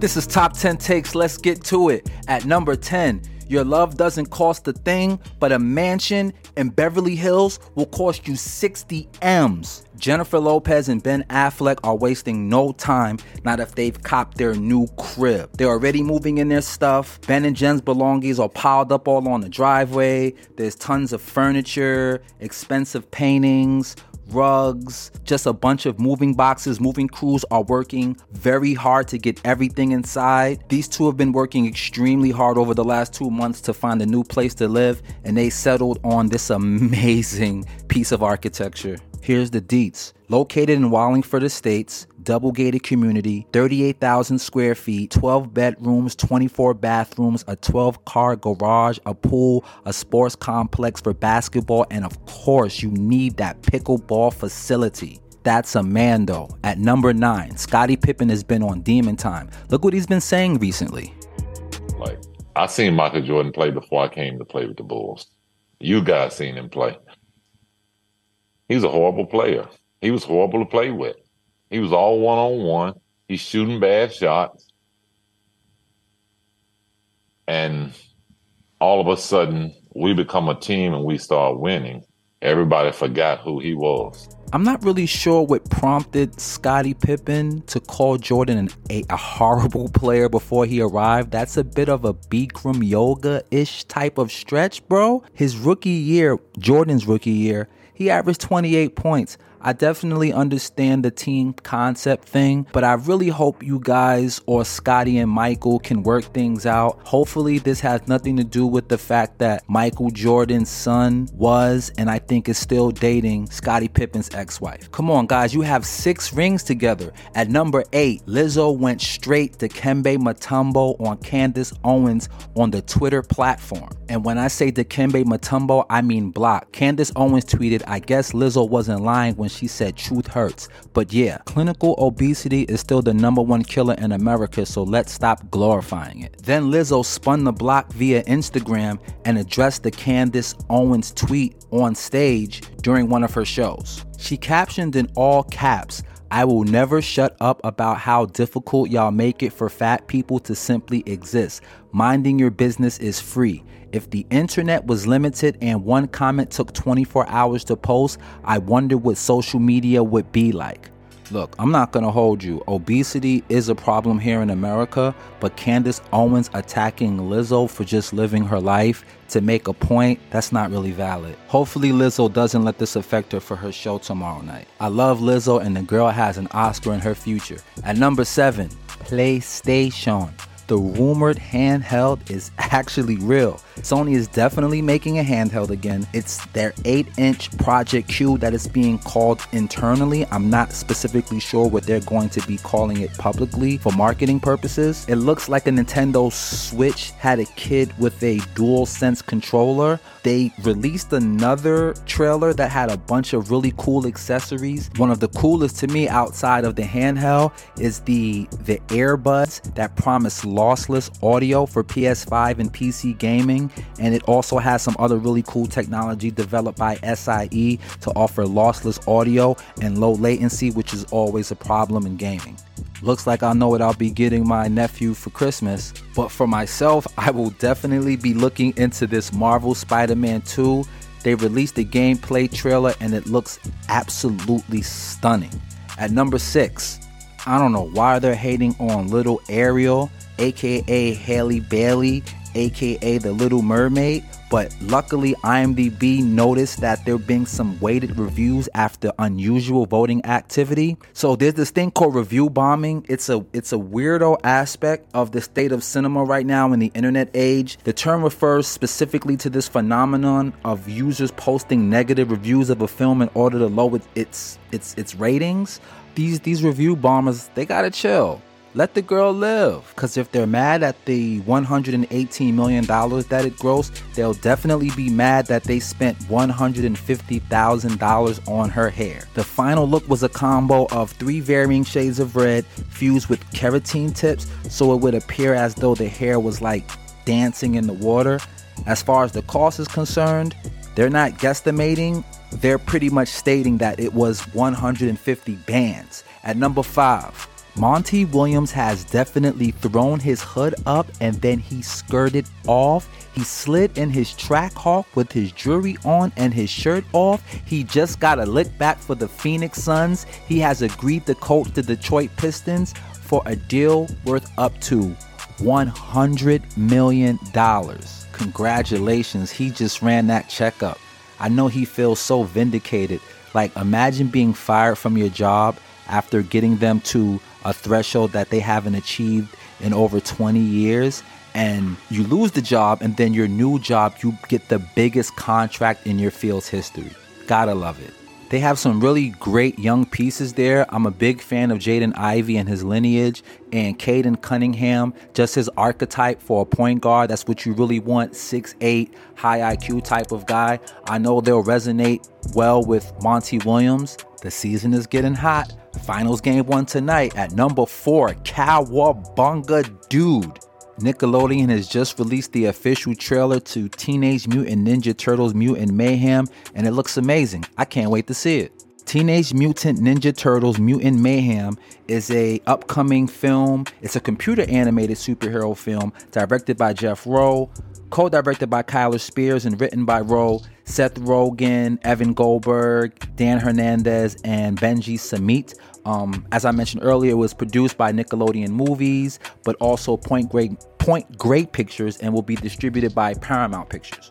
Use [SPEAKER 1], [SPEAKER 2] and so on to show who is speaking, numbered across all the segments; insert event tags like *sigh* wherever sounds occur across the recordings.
[SPEAKER 1] This is top 10 takes. Let's get to it. At number 10, your love doesn't cost a thing, but a mansion in Beverly Hills will cost you 60 M's. Jennifer Lopez and Ben Affleck are wasting no time, not if they've copped their new crib. They're already moving in their stuff. Ben and Jen's belongings are piled up all on the driveway. There's tons of furniture, expensive paintings, rugs, just a bunch of moving boxes. Moving crews are working very hard to get everything inside. These two have been working extremely hard over the last two months to find a new place to live, and they settled on this amazing piece of architecture. Here's the deets. Located in Wallingford Estates, double gated community, 38,000 square feet, 12 bedrooms, 24 bathrooms, a 12 car garage, a pool, a sports complex for basketball, and of course, you need that pickleball facility. That's a man though. At number nine, Scottie Pippen has been on demon time. Look what he's been saying recently.
[SPEAKER 2] Like, I seen Michael Jordan play before I came to play with the Bulls. You guys seen him play. He's a horrible player. He was horrible to play with. He was all one on one. He's shooting bad shots. And all of a sudden, we become a team and we start winning. Everybody forgot who he was.
[SPEAKER 1] I'm not really sure what prompted Scottie Pippen to call Jordan an, a, a, horrible *laughs* player before he arrived. That's a bit of a Bikram yoga ish type of stretch, bro. His rookie year, Jordan's rookie year, he averaged 28 points. I definitely understand the team concept thing, but I really hope you guys or Scottie and Michael can work things out. Hopefully, this has nothing to do with the fact that Michael Jordan's son was and I think is still dating Scottie Pippen's ex wife. Come on, guys, you have six rings together. At number eight, Lizzo went straight to Kembe Mutombo on Candace Owens on the Twitter platform. And when I say Dikembe Mutombo, I mean block. Candace Owens tweeted, I guess Lizzo wasn't lying when she said truth hurts. But yeah, clinical obesity is still the number one killer in America, so let's stop glorifying it. Then Lizzo spun the block via Instagram and addressed the Candace Owens tweet on stage during one of her shows. She captioned in all caps, I will never shut up about how difficult y'all make it for fat people to simply exist. Minding your business is free. If the internet was limited and one comment took 24 hours to post, I wonder what social media would be like. Look, I'm not gonna hold you. Obesity is a problem here in America, but Candace Owens attacking Lizzo for just living her life to make a point, that's not really valid. Hopefully, Lizzo doesn't let this affect her for her show tomorrow night. I love Lizzo, and the girl has an Oscar in her future. At number seven, PlayStation the rumored handheld is actually real. Sony is definitely making a handheld again. It's their 8 inch Project Q that is being called internally. I'm not specifically sure what they're going to be calling it publicly for marketing purposes. It looks like a Nintendo Switch had a kid with a DualSense controller. They released another trailer that had a bunch of really cool accessories. One of the coolest to me outside of the handheld is the the earbuds that promise lossless audio for PS5 and PC gaming, and it also has some other really cool technology developed by SIE to offer lossless audio and low latency, which is always a problem in gaming. Looks like I know what I'll be getting my nephew for Christmas, but for myself, *laughs* I will definitely be looking into this Marvel Spider Man 2. They released a gameplay trailer and it looks absolutely stunning. At number six, I don't know why they're hating on little Ariel aka Halle Bailey, aka the Little Mermaid. But luckily, IMDb noticed that there being some weighted reviews after unusual voting activity. So there's this thing called review bombing. It's a it's a weirdo aspect of the state of cinema right now in the internet age. The term refers specifically to this phenomenon of users posting negative reviews of a film in order to lower its its its ratings. These these review bombers, they gotta chill let the girl live. Because if they're mad at the $118 million that it grossed, they'll definitely be mad that they spent $150,000 on her hair. The final look was a combo of three varying shades of red fused with keratin tips, so it would appear as though the hair was like dancing in the water. As far as the cost is concerned, they're not guesstimating, they're pretty much stating that it was 150 bands. At number five, Monty Williams has definitely thrown his hood up and then he skirted off. He slid in his Trackhawk with his jewelry on and his shirt off. He just got a lick back for the Phoenix Suns. He has agreed to coach the Detroit Pistons for a deal worth up to $100 million. Congratulations, he just ran that checkup. I know he feels so vindicated. Like, imagine being fired from your job after getting them to a threshold that they haven't achieved in over 20 years and you lose the job and then your new job you get the biggest contract in your field's history gotta love it they have some really great young pieces there. I'm a big fan of Jaden Ivey and his lineage, and Caden Cunningham, just his archetype for a point guard. That's what you really want six-eight, high IQ type of guy. I know they'll resonate well with Monty Williams. The season is getting hot. Finals game one tonight at number four, Cowabunga Dude. Nickelodeon has just released the official trailer to Teenage Mutant Ninja Turtles Mutant Mayhem, and it looks amazing. I can't wait to see it. Teenage Mutant Ninja Turtles Mutant Mayhem is a upcoming film. It's a computer animated superhero film directed by Jeff Rowe, co-directed by Kyler Spears and written by Rowe, Seth Rogen, Evan Goldberg, Dan Hernandez, and Benji Samit. Um, as I mentioned earlier, it was produced by Nickelodeon Movies, but also Point Great Point Grey Pictures, and will be distributed by Paramount Pictures.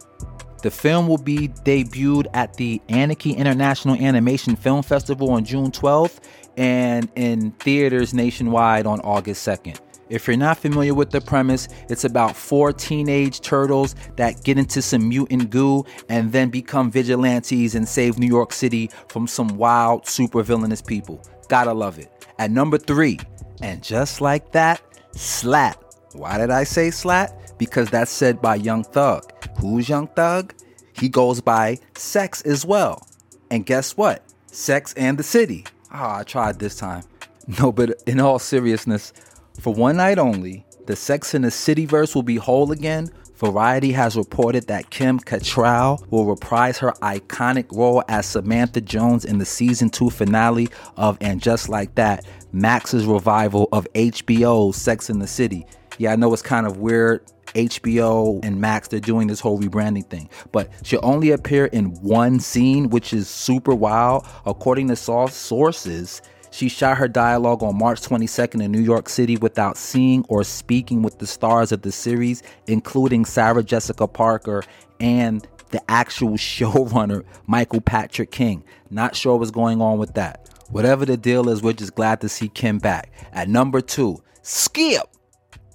[SPEAKER 1] The film will be debuted at the Annecy International Animation Film Festival on June 12th and in theaters nationwide on August 2nd. If you're not familiar with the premise, it's about four teenage turtles that get into some mutant goo and then become vigilantes and save New York City from some wild, super villainous people. Gotta love it. At number three, and just like that, Slatt. Why did I say Slatt? Because that's said by Young Thug. Who's Young Thug? He goes by Sex as well. And guess what? Sex and the City. Ah, oh, I tried this time. *laughs* No, but in all seriousness, for one night only, the Sex and the City verse will be whole again Variety has reported that Kim Cattrall will reprise her iconic role as Samantha Jones in the season 2 finale of And Just Like That, Max's revival of HBO's Sex in the City. Yeah, I know it's kind of weird. HBO and Max, they're doing this whole rebranding thing. But she'll only appear in one scene, which is super wild. According to sources, she shot her dialogue on March 22nd in New York City without seeing or speaking with the stars of the series, including Sarah Jessica Parker and the actual *laughs* showrunner, Michael Patrick King. Not sure what's going on with that. Whatever the deal is, we're just glad to see Kim back. At number two, Skip.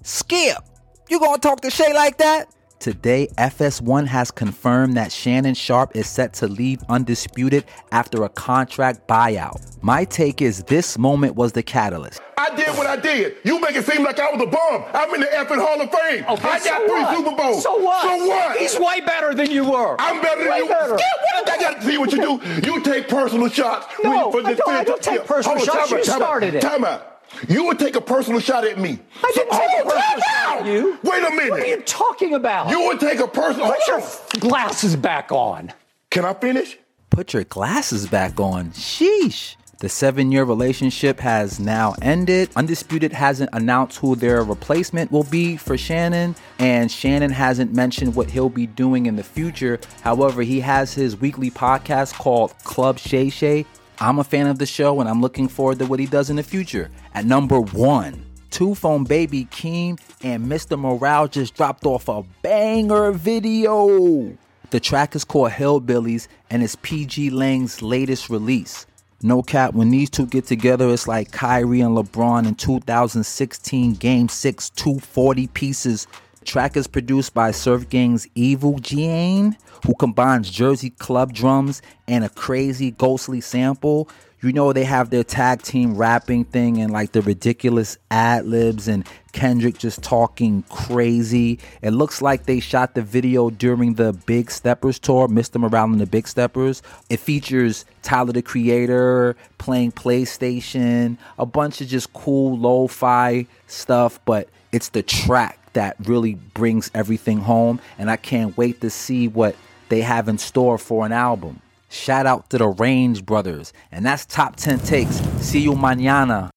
[SPEAKER 1] Skip. You gonna talk to Shay like that? Today, FS1 has confirmed that Shannon Sharpe is set to leave undisputed after a contract buyout. My take is this moment was the catalyst.
[SPEAKER 3] I did what I did. You make it seem like I was a bum. I'm in the effing Hall of Fame. Okay, I got so three what? Super Bowls.
[SPEAKER 4] So what?
[SPEAKER 3] So what?
[SPEAKER 4] He's way better than you were.
[SPEAKER 3] I'm better way than you. Better. what I got to see what you do. You take personal shots.
[SPEAKER 4] No, for I, don't, I don't take personal shots. you started
[SPEAKER 3] it. Time out. You would take a personal shot at me.
[SPEAKER 4] I didn't take a personal shot at you.
[SPEAKER 3] Wait a minute.
[SPEAKER 4] What are you talking about?
[SPEAKER 3] You would take a personal.
[SPEAKER 4] Put your glasses back on.
[SPEAKER 3] Can I finish?
[SPEAKER 1] Put your glasses back on. Sheesh. The seven year relationship has now ended. Undisputed hasn't announced who their replacement will be for Shannon, and Shannon hasn't mentioned what he'll be doing in the future. However, he has his weekly podcast called Club Shay Shay, I'm a fan of the show and I'm looking forward to what he does in the future. At number one, Two Phone Baby Keem and Mr. Morale just dropped off a banger video. The track is called Hillbillies and it's PG Lang's latest release. No cap, when these two get together, it's like Kyrie and LeBron in 2016 Game 6, 240 pieces The track is produced by Surf Gang's Evilgiane, who combines Jersey club drums and a crazy ghostly sample. You know they have their tag team rapping thing and like the ridiculous ad libs and Kendrick just talking crazy. It looks like they shot the video during the Big Steppers tour, Mr. Morale and the Big Steppers. It features Tyler the Creator playing PlayStation, a bunch of just cool lo-fi stuff, but it's the track that really brings everything home. And I can't wait to see what they have in store for an album. Shout out to the Range Brothers. And that's Top 10 Takes. See you mañana.